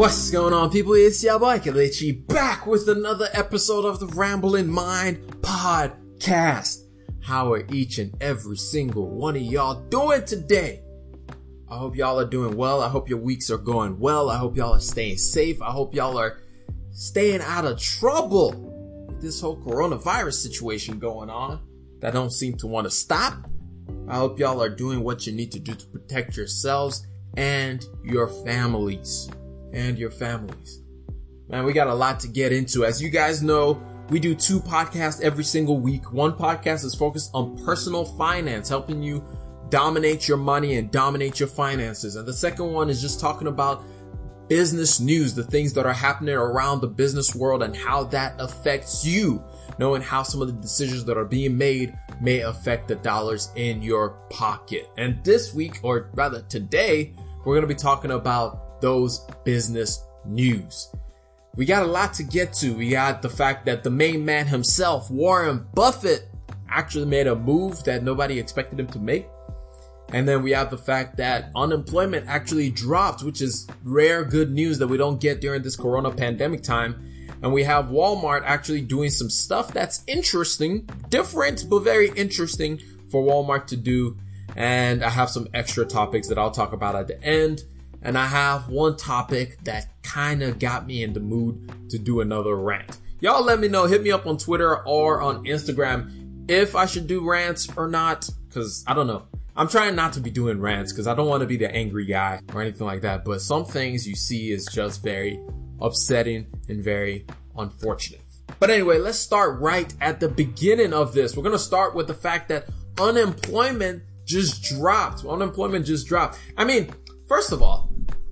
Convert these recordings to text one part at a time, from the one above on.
What's going on, people? It's your boy Kelechi back with another episode of the Rambling Mind podcast. How are each and every single one of y'all doing today? I hope y'all are doing well. I hope your weeks are going well. I hope y'all are staying safe. I hope y'all are staying out of trouble with this whole coronavirus situation going on that don't seem to want to stop. I hope y'all are doing what you need to do to protect yourselves and your families and your families. Man, we got a lot to get into. As you guys know, we do two podcasts every single week. One podcast is focused on personal finance, helping you dominate your money and dominate your finances. And the second one is just talking about business news, the things that are happening around the business world and how that affects you, knowing how some of the decisions that are being made may affect the dollars in your pocket. And this week, or rather today, we're going to be talking about those business news. We got a lot to get to. We got the fact that the main man himself, Warren Buffett, actually made a move that nobody expected him to make. And then we have the fact that unemployment actually dropped, which is rare good news that we don't get during this corona pandemic time. And we have Walmart actually doing some stuff that's interesting, different, but very interesting for Walmart to do. And I have some extra topics that I'll talk about at the end and I have one topic that kind of got me in the mood to do another rant. Y'all let me know, hit me up on Twitter or on Instagram if I should do rants or not, cause I don't know. I'm trying not to be doing rants cause I don't want to be the angry guy or anything like that, but some things you see is just very upsetting and very unfortunate. But anyway, let's start right at the beginning of this. We're going to start with the fact that unemployment just dropped. Unemployment just dropped. I mean, first of all,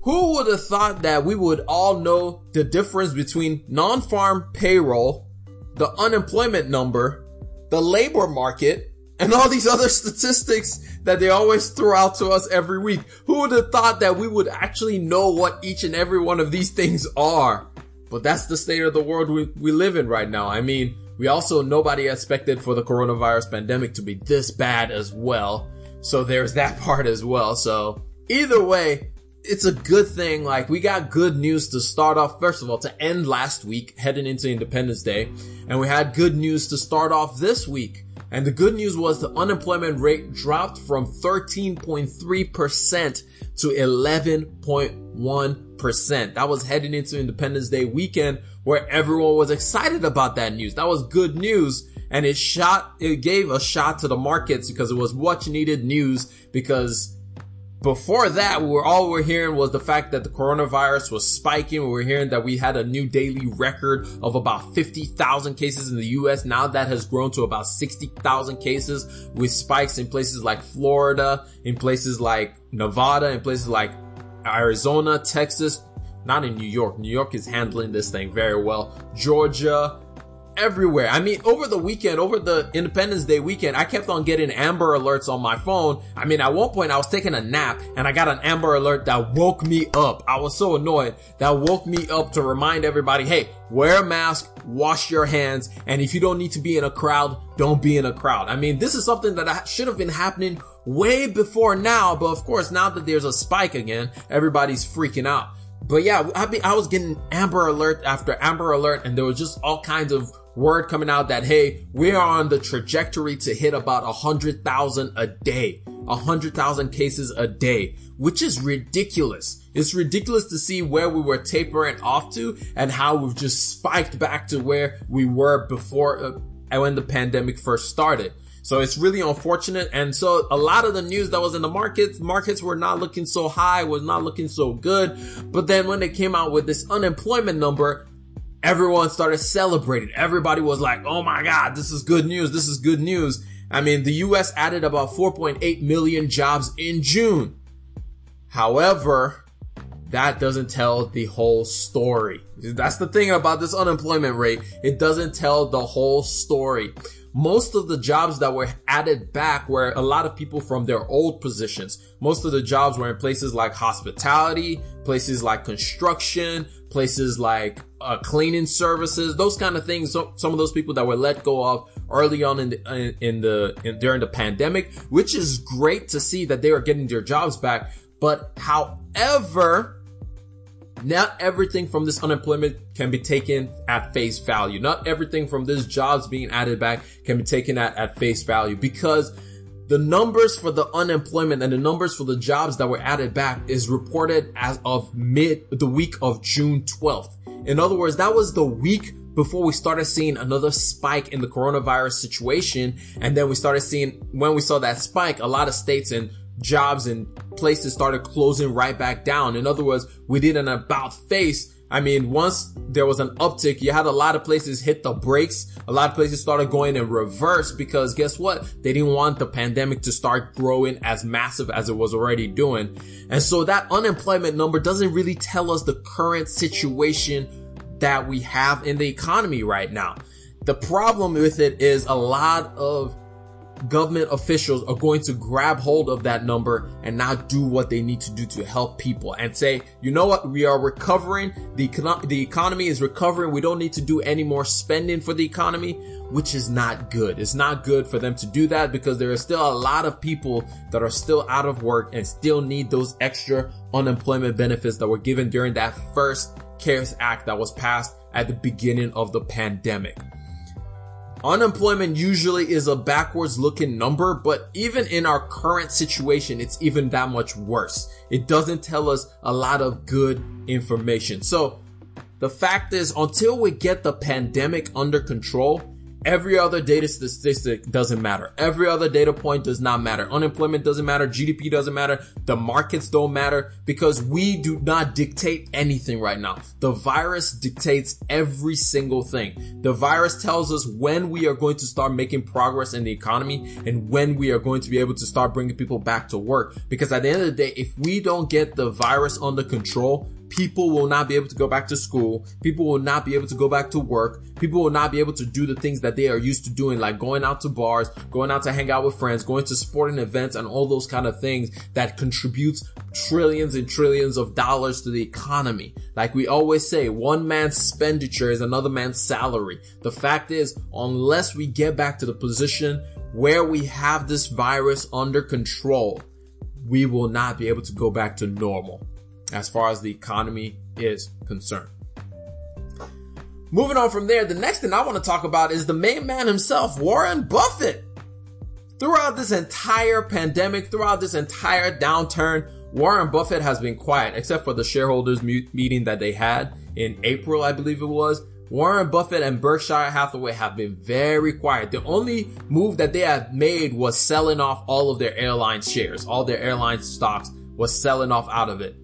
who would have thought that we would all know the difference between non-farm payroll, the unemployment number, the labor market, and all these other statistics that they always throw out to us every week? Who would have thought that we would actually know what each and every one of these things are? But that's the state of the world we, we live in right now. I mean, we also, nobody expected for the coronavirus pandemic to be this bad as well. So there's that part as well. So either way, it's a good thing. Like we got good news to start off. First of all, to end last week, heading into Independence Day, and we had good news to start off this week. And the good news was the unemployment rate dropped from 13.3% to 11.1%. That was heading into Independence Day weekend where everyone was excited about that news. That was good news. And it shot, it gave a shot to the markets because it was much needed news because before that, we were all we are hearing was the fact that the coronavirus was spiking. We were hearing that we had a new daily record of about 50,000 cases in the US. Now that has grown to about 60,000 cases with spikes in places like Florida, in places like Nevada, in places like Arizona, Texas, not in New York. New York is handling this thing very well. Georgia, everywhere. I mean, over the weekend, over the Independence Day weekend, I kept on getting Amber Alerts on my phone. I mean, at one point I was taking a nap and I got an Amber Alert that woke me up. I was so annoyed that woke me up to remind everybody, hey, wear a mask, wash your hands, and if you don't need to be in a crowd, don't be in a crowd. I mean, this is something that should have been happening way before now, but of course, now that there's a spike again, everybody's freaking out. But yeah, I, be, I was getting Amber Alert after Amber Alert, and there was just all kinds of word coming out that, hey, we are on the trajectory to hit about a hundred thousand a day, a hundred thousand cases a day, which is ridiculous. It's ridiculous to see where we were tapering off to and how we've just spiked back to where we were before uh, when the pandemic first started. So it's really unfortunate. And so a lot of the news that was in the markets, markets were not looking so high, was not looking so good. But then when they came out with this unemployment number, everyone started celebrating. Everybody was like, oh my God, this is good news. This is good news. I mean, the US added about 4.8 million jobs in June. However, that doesn't tell the whole story. That's the thing about this unemployment rate. It doesn't tell the whole story most of the jobs that were added back were a lot of people from their old positions. Most of the jobs were in places like hospitality, places like construction, places like uh, cleaning services, those kind of things. So, some of those people that were let go of early on in the, in the, in, during the pandemic, which is great to see that they are getting their jobs back. But however, not everything from this unemployment can be taken at face value. Not everything from this jobs being added back can be taken at, at face value because the numbers for the unemployment and the numbers for the jobs that were added back is reported as of mid the week of June 12th. In other words, that was the week before we started seeing another spike in the coronavirus situation. And then we started seeing, when we saw that spike, a lot of states and jobs and places started closing right back down. In other words, we did an about face. I mean, once there was an uptick, you had a lot of places hit the brakes. A lot of places started going in reverse because guess what? They didn't want the pandemic to start growing as massive as it was already doing. And so that unemployment number doesn't really tell us the current situation that we have in the economy right now. The problem with it is a lot of government officials are going to grab hold of that number and not do what they need to do to help people and say, you know what? We are recovering. The, the economy is recovering. We don't need to do any more spending for the economy, which is not good. It's not good for them to do that because there are still a lot of people that are still out of work and still need those extra unemployment benefits that were given during that first CARES Act that was passed at the beginning of the pandemic. Unemployment usually is a backwards looking number, but even in our current situation, it's even that much worse. It doesn't tell us a lot of good information. So the fact is, until we get the pandemic under control, Every other data statistic doesn't matter. Every other data point does not matter. Unemployment doesn't matter. GDP doesn't matter. The markets don't matter because we do not dictate anything right now. The virus dictates every single thing. The virus tells us when we are going to start making progress in the economy and when we are going to be able to start bringing people back to work. Because at the end of the day, if we don't get the virus under control, people will not be able to go back to school. People will not be able to go back to work. People will not be able to do the things that they are used to doing, like going out to bars, going out to hang out with friends, going to sporting events and all those kind of things that contributes trillions and trillions of dollars to the economy. Like we always say, one man's expenditure is another man's salary. The fact is, unless we get back to the position where we have this virus under control, we will not be able to go back to normal as far as the economy is concerned. Moving on from there, the next thing I want to talk about is the main man himself, Warren Buffett. Throughout this entire pandemic, throughout this entire downturn, Warren Buffett has been quiet, except for the shareholders meeting that they had in April, I believe it was. Warren Buffett and Berkshire Hathaway have been very quiet. The only move that they have made was selling off all of their airline shares. All their airline stocks was selling off out of it.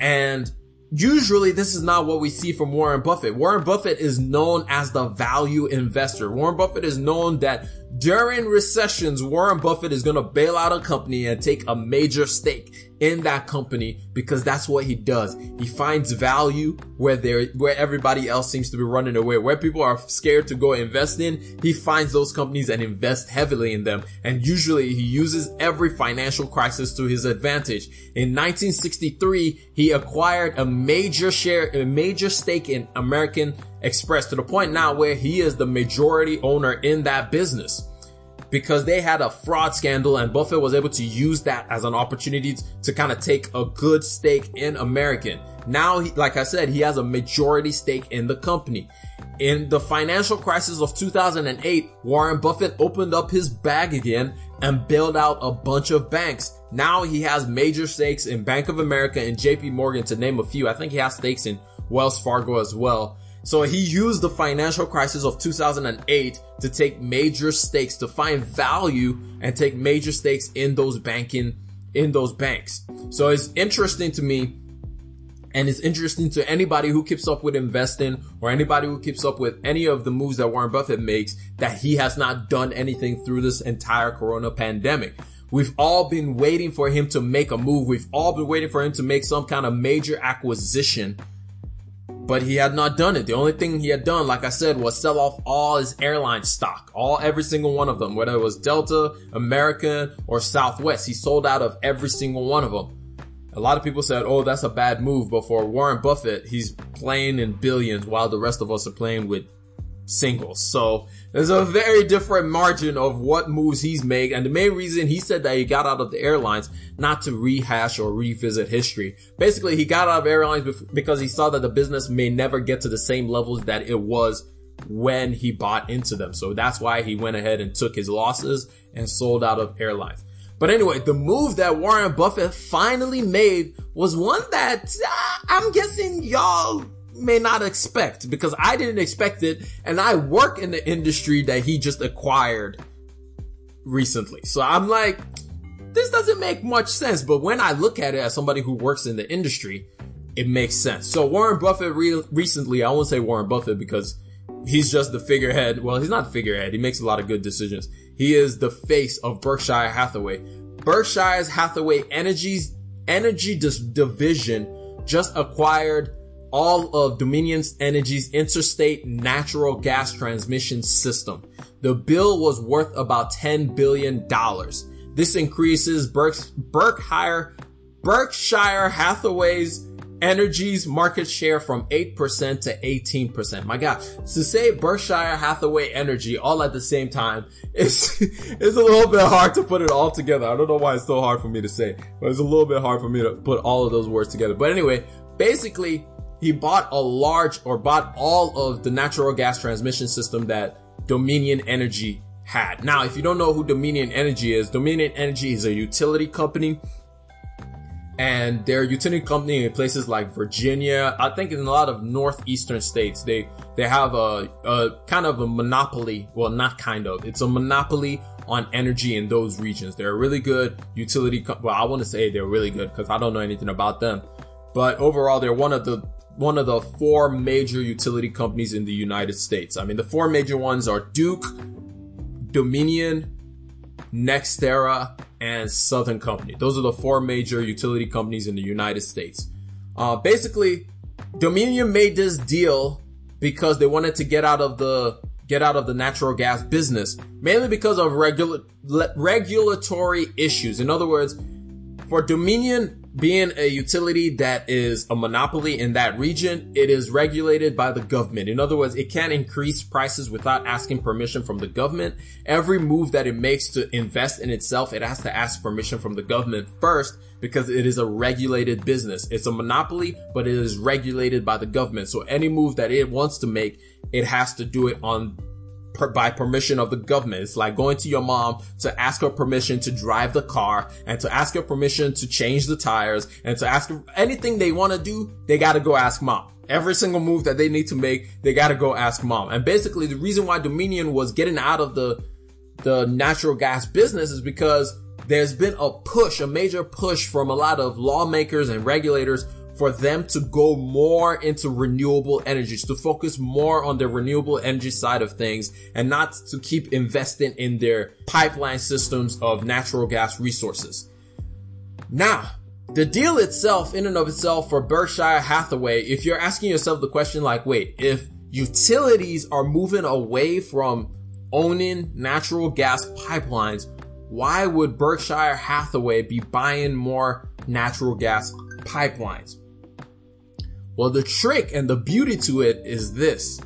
And usually this is not what we see from Warren Buffett. Warren Buffett is known as the value investor. Warren Buffett is known that during recessions, Warren Buffett is going to bail out a company and take a major stake in that company because that's what he does. He finds value where there, where everybody else seems to be running away, where people are scared to go invest in. He finds those companies and invests heavily in them. And usually he uses every financial crisis to his advantage. In 1963, he acquired a major share, a major stake in American Express to the point now where he is the majority owner in that business because they had a fraud scandal and Buffett was able to use that as an opportunity to kind of take a good stake in American. Now, like I said, he has a majority stake in the company. In the financial crisis of 2008, Warren Buffett opened up his bag again and bailed out a bunch of banks. Now he has major stakes in Bank of America and JP Morgan to name a few. I think he has stakes in Wells Fargo as well. So he used the financial crisis of 2008 to take major stakes, to find value and take major stakes in those banking, in those banks. So it's interesting to me and it's interesting to anybody who keeps up with investing or anybody who keeps up with any of the moves that Warren Buffett makes that he has not done anything through this entire corona pandemic. We've all been waiting for him to make a move. We've all been waiting for him to make some kind of major acquisition but he had not done it. The only thing he had done, like I said, was sell off all his airline stock, all every single one of them, whether it was Delta, American, or Southwest. He sold out of every single one of them. A lot of people said, "Oh, that's a bad move," but for Warren Buffett, he's playing in billions while the rest of us are playing with singles. So there's a very different margin of what moves he's made. And the main reason he said that he got out of the airlines, not to rehash or revisit history. Basically, he got out of airlines because he saw that the business may never get to the same levels that it was when he bought into them. So that's why he went ahead and took his losses and sold out of airlines. But anyway, the move that Warren Buffett finally made was one that uh, I'm guessing y'all may not expect because I didn't expect it and I work in the industry that he just acquired recently. So I'm like, this doesn't make much sense. But when I look at it as somebody who works in the industry, it makes sense. So Warren Buffett re- recently, I won't say Warren Buffett because he's just the figurehead. Well, he's not figurehead. He makes a lot of good decisions. He is the face of Berkshire Hathaway. Berkshire's Hathaway Energy's energy dis- division just acquired all of Dominion Energy's interstate natural gas transmission system. The bill was worth about $10 billion. This increases Berkshire, Berkshire Hathaway's Energy's market share from 8% to 18%. My God, to say Berkshire Hathaway Energy all at the same time is, is a little bit hard to put it all together. I don't know why it's so hard for me to say, but it's a little bit hard for me to put all of those words together. But anyway, basically, he bought a large or bought all of the natural gas transmission system that Dominion Energy had. Now, if you don't know who Dominion Energy is, Dominion Energy is a utility company and they're a utility company in places like Virginia. I think in a lot of northeastern states, they, they have a, a kind of a monopoly. Well, not kind of. It's a monopoly on energy in those regions. They're a really good utility. Co- well, I want to say they're really good because I don't know anything about them, but overall, they're one of the one of the four major utility companies in the United States. I mean, the four major ones are Duke, Dominion, NextEra, and Southern Company. Those are the four major utility companies in the United States. Uh, basically, Dominion made this deal because they wanted to get out of the get out of the natural gas business, mainly because of regula- regulatory issues. In other words, for Dominion, being a utility that is a monopoly in that region, it is regulated by the government. In other words, it can't increase prices without asking permission from the government. Every move that it makes to invest in itself, it has to ask permission from the government first because it is a regulated business. It's a monopoly, but it is regulated by the government. So any move that it wants to make, it has to do it on per, by permission of the government. It's like going to your mom to ask her permission to drive the car and to ask her permission to change the tires and to ask her anything they want to do. They got to go ask mom. Every single move that they need to make, they got to go ask mom. And basically the reason why Dominion was getting out of the, the natural gas business is because there's been a push, a major push from a lot of lawmakers and regulators for them to go more into renewable energies, to focus more on the renewable energy side of things and not to keep investing in their pipeline systems of natural gas resources. Now, the deal itself, in and of itself for Berkshire Hathaway, if you're asking yourself the question like, wait, if utilities are moving away from owning natural gas pipelines, why would Berkshire Hathaway be buying more natural gas pipelines? Well, the trick and the beauty to it is this.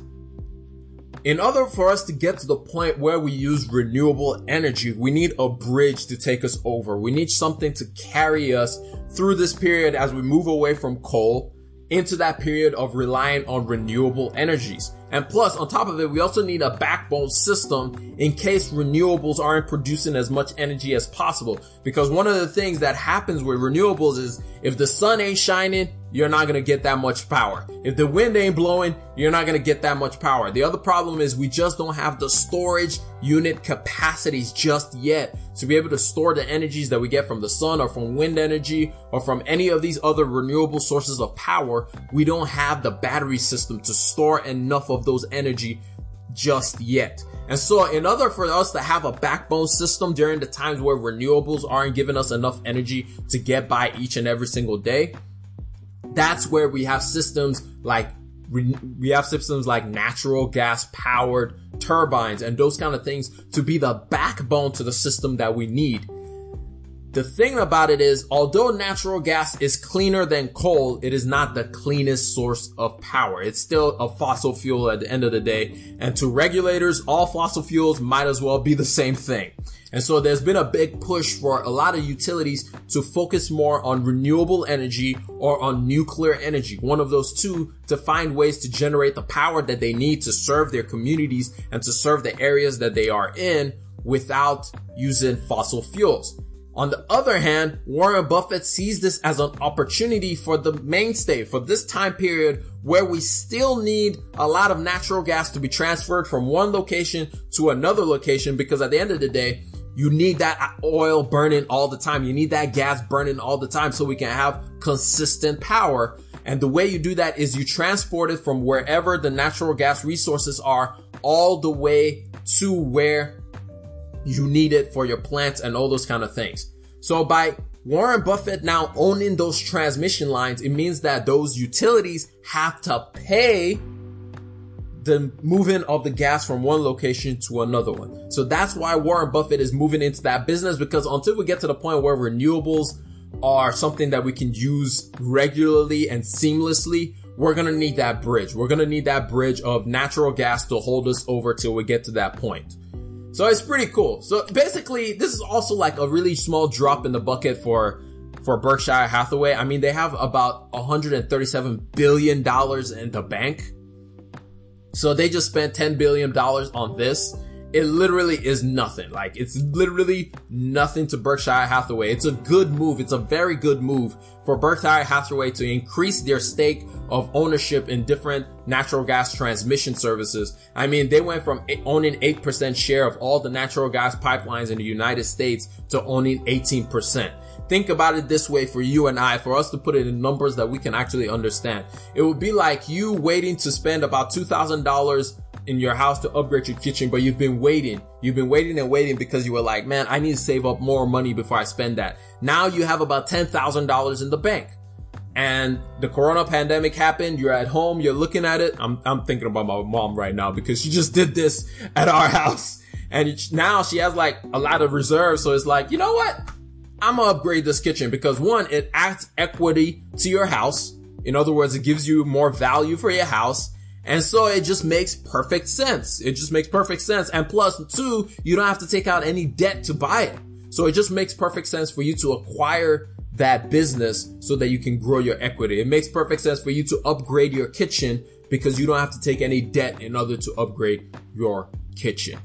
In order for us to get to the point where we use renewable energy, we need a bridge to take us over. We need something to carry us through this period as we move away from coal into that period of relying on renewable energies. And plus, on top of it, we also need a backbone system in case renewables aren't producing as much energy as possible. Because one of the things that happens with renewables is if the sun ain't shining, you're not going to get that much power. If the wind ain't blowing, you're not going to get that much power. The other problem is we just don't have the storage unit capacities just yet to be able to store the energies that we get from the sun or from wind energy or from any of these other renewable sources of power. We don't have the battery system to store enough of those energy just yet. And so in order for us to have a backbone system during the times where renewables aren't giving us enough energy to get by each and every single day, that's where we have systems like we have systems like natural gas powered turbines and those kind of things to be the backbone to the system that we need. The thing about it is, although natural gas is cleaner than coal, it is not the cleanest source of power. It's still a fossil fuel at the end of the day. And to regulators, all fossil fuels might as well be the same thing. And so there's been a big push for a lot of utilities to focus more on renewable energy or on nuclear energy. One of those two to find ways to generate the power that they need to serve their communities and to serve the areas that they are in without using fossil fuels. On the other hand, Warren Buffett sees this as an opportunity for the mainstay for this time period where we still need a lot of natural gas to be transferred from one location to another location because at the end of the day, you need that oil burning all the time. You need that gas burning all the time so we can have consistent power. And the way you do that is you transport it from wherever the natural gas resources are all the way to where you need it for your plants and all those kind of things. So by Warren Buffett now owning those transmission lines, it means that those utilities have to pay the moving of the gas from one location to another one. So that's why Warren Buffett is moving into that business because until we get to the point where renewables are something that we can use regularly and seamlessly, we're going to need that bridge. We're going to need that bridge of natural gas to hold us over till we get to that point. So it's pretty cool. So basically, this is also like a really small drop in the bucket for for Berkshire Hathaway. I mean, they have about 137 billion dollars in the bank. So they just spent 10 billion dollars on this. It literally is nothing. Like it's literally nothing to Berkshire Hathaway. It's a good move. It's a very good move for Berkshire Hathaway to increase their stake of ownership in different natural gas transmission services. I mean, they went from owning 8% share of all the natural gas pipelines in the United States to owning 18%. Think about it this way for you and I, for us to put it in numbers that we can actually understand. It would be like you waiting to spend about $2,000 in your house to upgrade your kitchen, but you've been waiting. You've been waiting and waiting because you were like, man, I need to save up more money before I spend that. Now you have about $10,000 in the bank and the corona pandemic happened. You're at home. You're looking at it. I'm, I'm thinking about my mom right now because she just did this at our house and now she has like a lot of reserves. So it's like, you know what? I'm gonna upgrade this kitchen because one, it adds equity to your house. In other words, it gives you more value for your house. And so it just makes perfect sense. It just makes perfect sense. And plus two, you don't have to take out any debt to buy it. So it just makes perfect sense for you to acquire that business so that you can grow your equity. It makes perfect sense for you to upgrade your kitchen because you don't have to take any debt in order to upgrade your kitchen.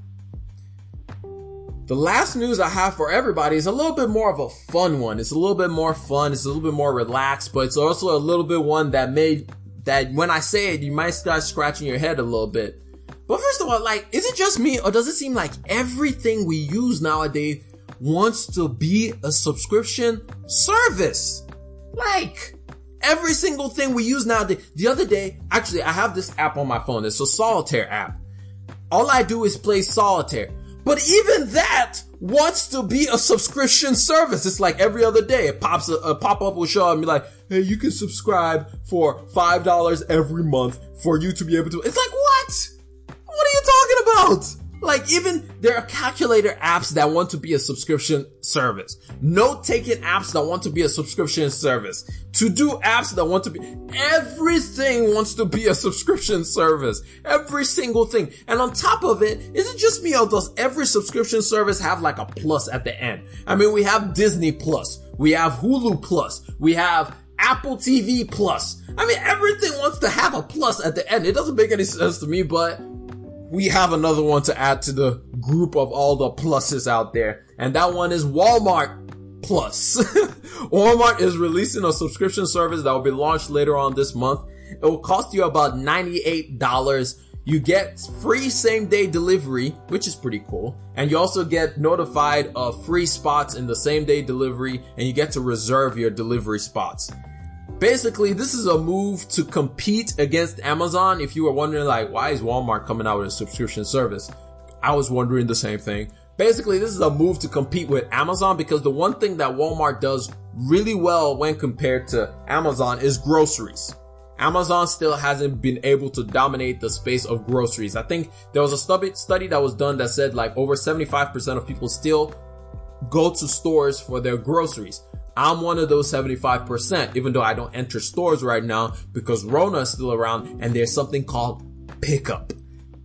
The last news I have for everybody is a little bit more of a fun one. It's a little bit more fun. It's a little bit more relaxed, but it's also a little bit one that made that when I say it, you might start scratching your head a little bit. But first of all, like, is it just me or does it seem like everything we use nowadays wants to be a subscription service? Like, every single thing we use nowadays. The other day, actually, I have this app on my phone. It's a solitaire app. All I do is play solitaire. But even that wants to be a subscription service. It's like every other day, it pops a, a pop up will show up and be like, "Hey, you can subscribe for five dollars every month for you to be able to." It's like what? What are you talking about? Like even there are calculator apps that want to be a subscription service. Note taking apps that want to be a subscription service. To do apps that want to be, everything wants to be a subscription service. Every single thing. And on top of it, is it just me or does every subscription service have like a plus at the end? I mean, we have Disney Plus. We have Hulu Plus. We have Apple TV Plus. I mean, everything wants to have a plus at the end. It doesn't make any sense to me, but we have another one to add to the group of all the pluses out there. And that one is Walmart Plus. Walmart is releasing a subscription service that will be launched later on this month. It will cost you about $98. You get free same day delivery, which is pretty cool. And you also get notified of free spots in the same day delivery and you get to reserve your delivery spots. Basically, this is a move to compete against Amazon. If you were wondering like, why is Walmart coming out with a subscription service? I was wondering the same thing. Basically, this is a move to compete with Amazon because the one thing that Walmart does really well when compared to Amazon is groceries. Amazon still hasn't been able to dominate the space of groceries. I think there was a study that was done that said like over 75% of people still go to stores for their groceries. I'm one of those 75%, even though I don't enter stores right now because Rona is still around and there's something called pickup.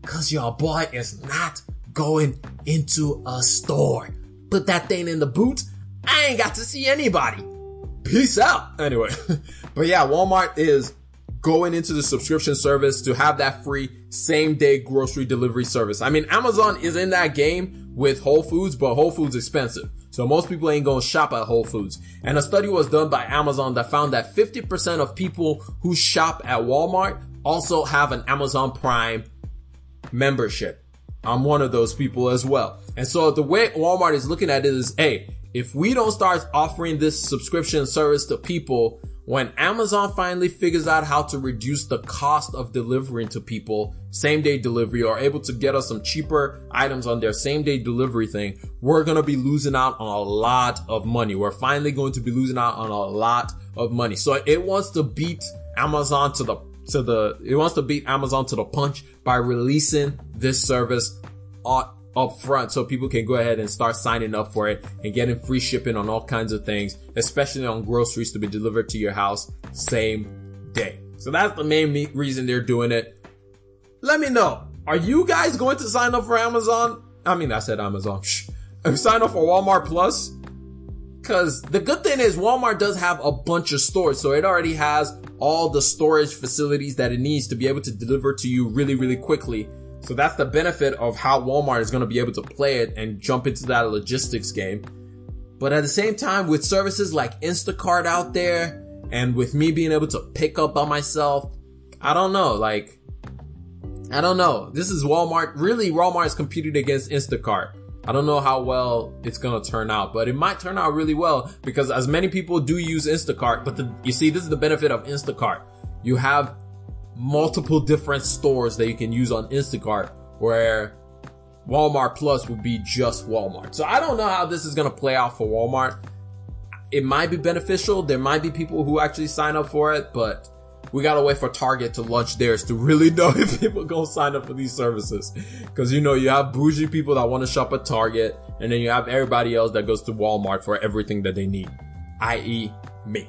Cause your boy is not going into a store. Put that thing in the boot. I ain't got to see anybody. Peace out. Anyway, but yeah, Walmart is going into the subscription service to have that free same day grocery delivery service. I mean, Amazon is in that game with Whole Foods, but Whole Foods expensive. So most people ain't gonna shop at Whole Foods. And a study was done by Amazon that found that 50% of people who shop at Walmart also have an Amazon Prime membership. I'm one of those people as well. And so the way Walmart is looking at it is, hey, if we don't start offering this subscription service to people, when Amazon finally figures out how to reduce the cost of delivering to people, same day delivery, or able to get us some cheaper items on their same day delivery thing, we're to be losing out on a lot of money. We're finally going to be losing out on a lot of money. So it wants to beat Amazon to the to the it wants to beat Amazon to the punch by releasing this service up front so people can go ahead and start signing up for it and getting free shipping on all kinds of things, especially on groceries to be delivered to your house same day. So that's the main me- reason they're doing it. Let me know. Are you guys going to sign up for Amazon? I mean, I said Amazon. Shh. Sign up for Walmart Plus? Cause the good thing is Walmart does have a bunch of stores. So it already has all the storage facilities that it needs to be able to deliver to you really, really quickly. So that's the benefit of how Walmart is going to be able to play it and jump into that logistics game. But at the same time, with services like Instacart out there and with me being able to pick up by myself, I don't know, like, I don't know. This is Walmart. Really, Walmart is competing against Instacart. I don't know how well it's gonna turn out, but it might turn out really well because as many people do use Instacart, but the, you see, this is the benefit of Instacart. You have multiple different stores that you can use on Instacart where Walmart Plus would be just Walmart. So I don't know how this is going to play out for Walmart. It might be beneficial. There might be people who actually sign up for it, but we gotta wait for Target to launch theirs to really know if people gonna sign up for these services. Cause you know, you have bougie people that want to shop at Target, and then you have everybody else that goes to Walmart for everything that they need. I.e. me.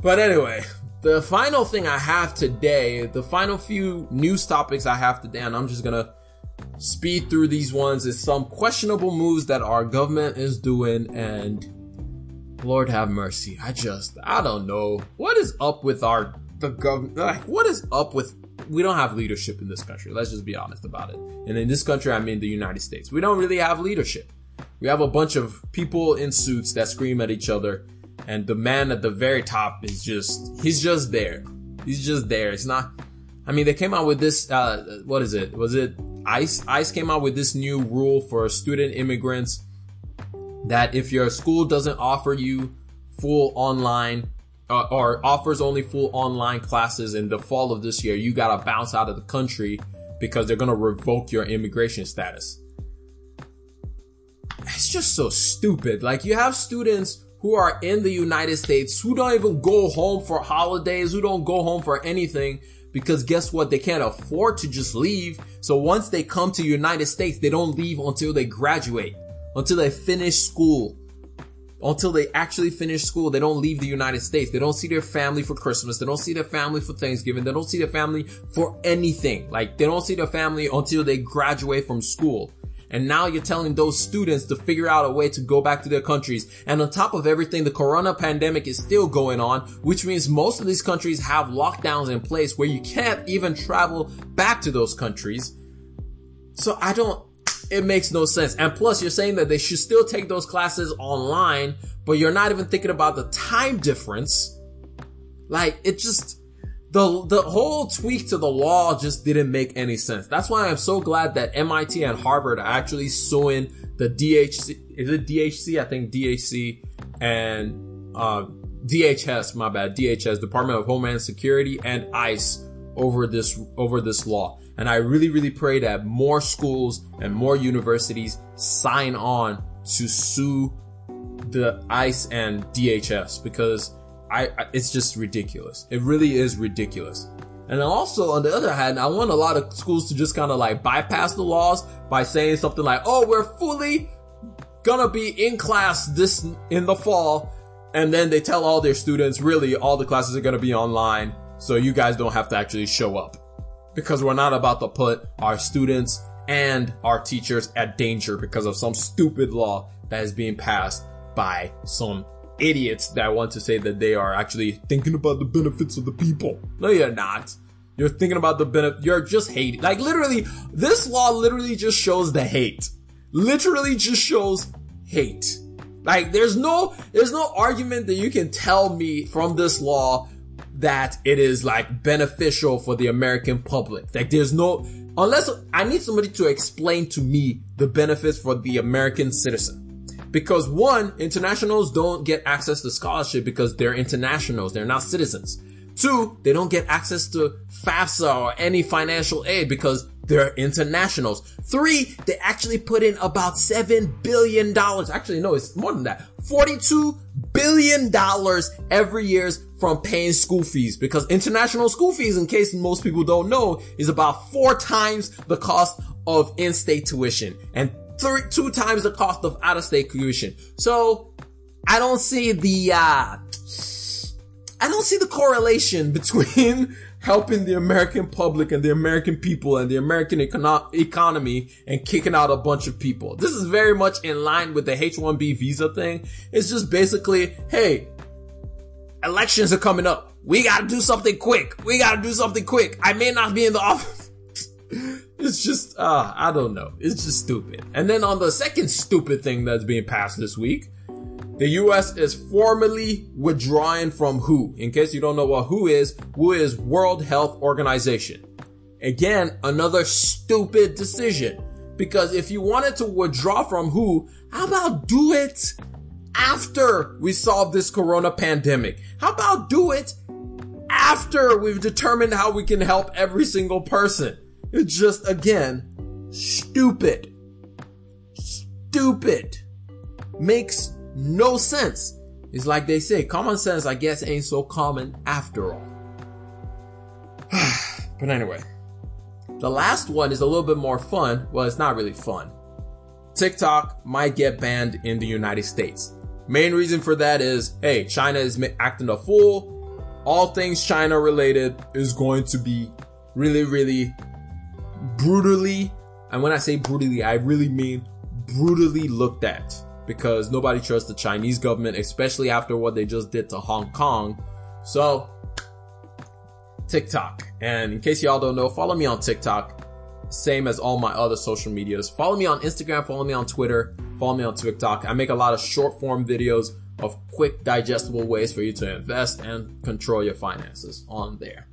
But anyway, the final thing I have today, the final few news topics I have today, and I'm just gonna speed through these ones, is some questionable moves that our government is doing, and Lord have mercy. I just, I don't know. What is up with our, the government? Like, what is up with, we don't have leadership in this country. Let's just be honest about it. And in this country, I mean the United States. We don't really have leadership. We have a bunch of people in suits that scream at each other and the man at the very top is just he's just there. He's just there. It's not. I mean, they came out with this. Uh, what is it? Was it ICE? ICE came out with this new rule for student immigrants that if your school doesn't offer you full online uh, or offers only full online classes in the fall of this year, you gotta bounce out of the country because they're gonna revoke your immigration status. It's just so stupid. Like you have students who are in the United States who don't even go home for holidays, who don't go home for anything because guess what? They can't afford to just leave. So once they come to United States, they don't leave until they graduate, until they finish school. Until they actually finish school, they don't leave the United States. They don't see their family for Christmas. They don't see their family for Thanksgiving. They don't see their family for anything. Like they don't see their family until they graduate from school. And now you're telling those students to figure out a way to go back to their countries. And on top of everything, the corona pandemic is still going on, which means most of these countries have lockdowns in place where you can't even travel back to those countries. So I don't, it makes no sense. And plus you're saying that they should still take those classes online, but you're not even thinking about the time difference. Like it just, the the whole tweak to the law just didn't make any sense. That's why I'm so glad that MIT and Harvard are actually suing the DHC. Is it DHC? I think DHC and uh, DHS. My bad. DHS, Department of Homeland Security, and ICE over this over this law. And I really, really pray that more schools and more universities sign on to sue the ICE and DHS because I, I, it's just ridiculous. It really is ridiculous. And also, on the other hand, I want a lot of schools to just kind of like bypass the laws by saying something like, "Oh, we're fully gonna be in class this in the fall, and then they tell all their students, really, all the classes are gonna be online, so you guys don't have to actually show up. Because we're not about to put our students and our teachers at danger because of some stupid law that is being passed by some idiots that want to say that they are actually thinking about the benefits of the people. No, you're not. You're thinking about the benefit. You're just hating. Like literally, this law literally just shows the hate. Literally just shows hate. Like there's no, there's no argument that you can tell me from this law that it is like beneficial for the American public. Like there's no, unless I need somebody to explain to me the benefits for the American citizen. Because one, internationals don't get access to scholarship because they're internationals. They're not citizens. Two, they don't get access to FAFSA or any financial aid because they're internationals. Three, they actually put in about $7 billion. Actually, no, it's more than that. $42 billion every year from paying school fees because international school fees, in case most people don't know, is about four times the cost of in-state tuition and three, two times the cost of out-of-state tuition. So I don't see the, uh, I don't see the correlation between helping the American public and the American people and the American econo- economy and kicking out a bunch of people. This is very much in line with the H1B visa thing. It's just basically, hey, elections are coming up. We gotta do something quick. We gotta do something quick. I may not be in the office. It's just, uh, I don't know. It's just stupid. And then on the second stupid thing that's being passed this week, the US is formally withdrawing from WHO. In case you don't know what WHO is, WHO is World Health Organization. Again, another stupid decision. Because if you wanted to withdraw from WHO, how about do it after we solve this corona pandemic? How about do it after we've determined how we can help every single person? It's just, again, stupid. Stupid. Makes no sense. It's like they say, common sense, I guess, ain't so common after all. but anyway, the last one is a little bit more fun. Well, it's not really fun. TikTok might get banned in the United States. Main reason for that is, hey, China is acting a fool. All things China related is going to be really, really brutally, and when I say brutally, I really mean brutally looked at because nobody trusts the Chinese government, especially after what they just did to Hong Kong. So, TikTok. And in case y'all don't know, follow me on TikTok. Same as all my other social medias. Follow me on Instagram, follow me on Twitter, follow me on TikTok. I make a lot of short form videos of quick digestible ways for you to invest and control your finances on there.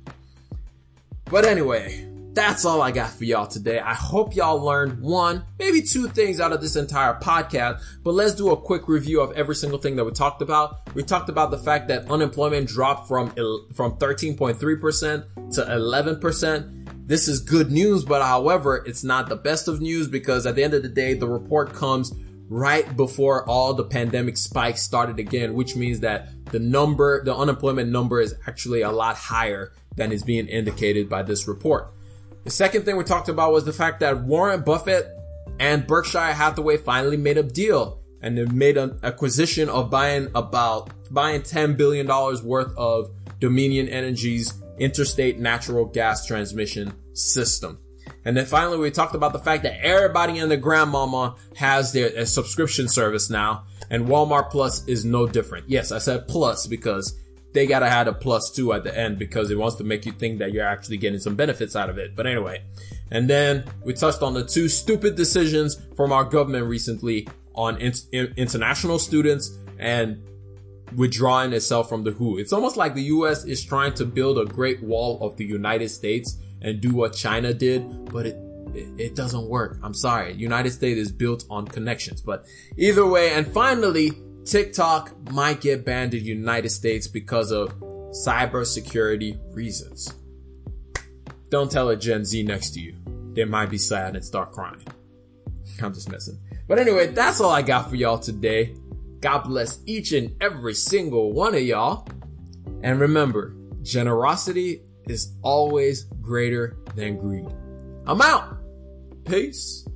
But anyway, that's all I got for y'all today. I hope y'all learned one, maybe two things out of this entire podcast, but let's do a quick review of every single thing that we talked about. We talked about the fact that unemployment dropped from, from 13.3% to 11%. This is good news, but however, it's not the best of news because at the end of the day, the report comes right before all the pandemic spikes started again, which means that the number, the unemployment number is actually a lot higher than is being indicated by this report. The second thing we talked about was the fact that Warren Buffett and Berkshire Hathaway finally made a deal and they made an acquisition of buying about buying $10 billion worth of Dominion Energy's interstate natural gas transmission system. And then finally, we talked about the fact that everybody and their grandmama has their subscription service now, and Walmart Plus is no different. Yes, I said plus because they gotta add a plus two at the end because it wants to make you think that you're actually getting some benefits out of it. But anyway, and then we touched on the two stupid decisions from our government recently on in- international students and withdrawing itself from the WHO. It's almost like the US is trying to build a great wall of the United States and do what China did, but it it, doesn't work. I'm sorry. United States is built on connections, but either way, and finally, TikTok might get banned in the United States because of cybersecurity reasons. Don't tell a Gen Z next to you. They might be sad and start crying. I'm just messing. But anyway, that's all I got for y'all today. God bless each and every single one of y'all. And remember, generosity is always greater than greed. I'm out. Peace.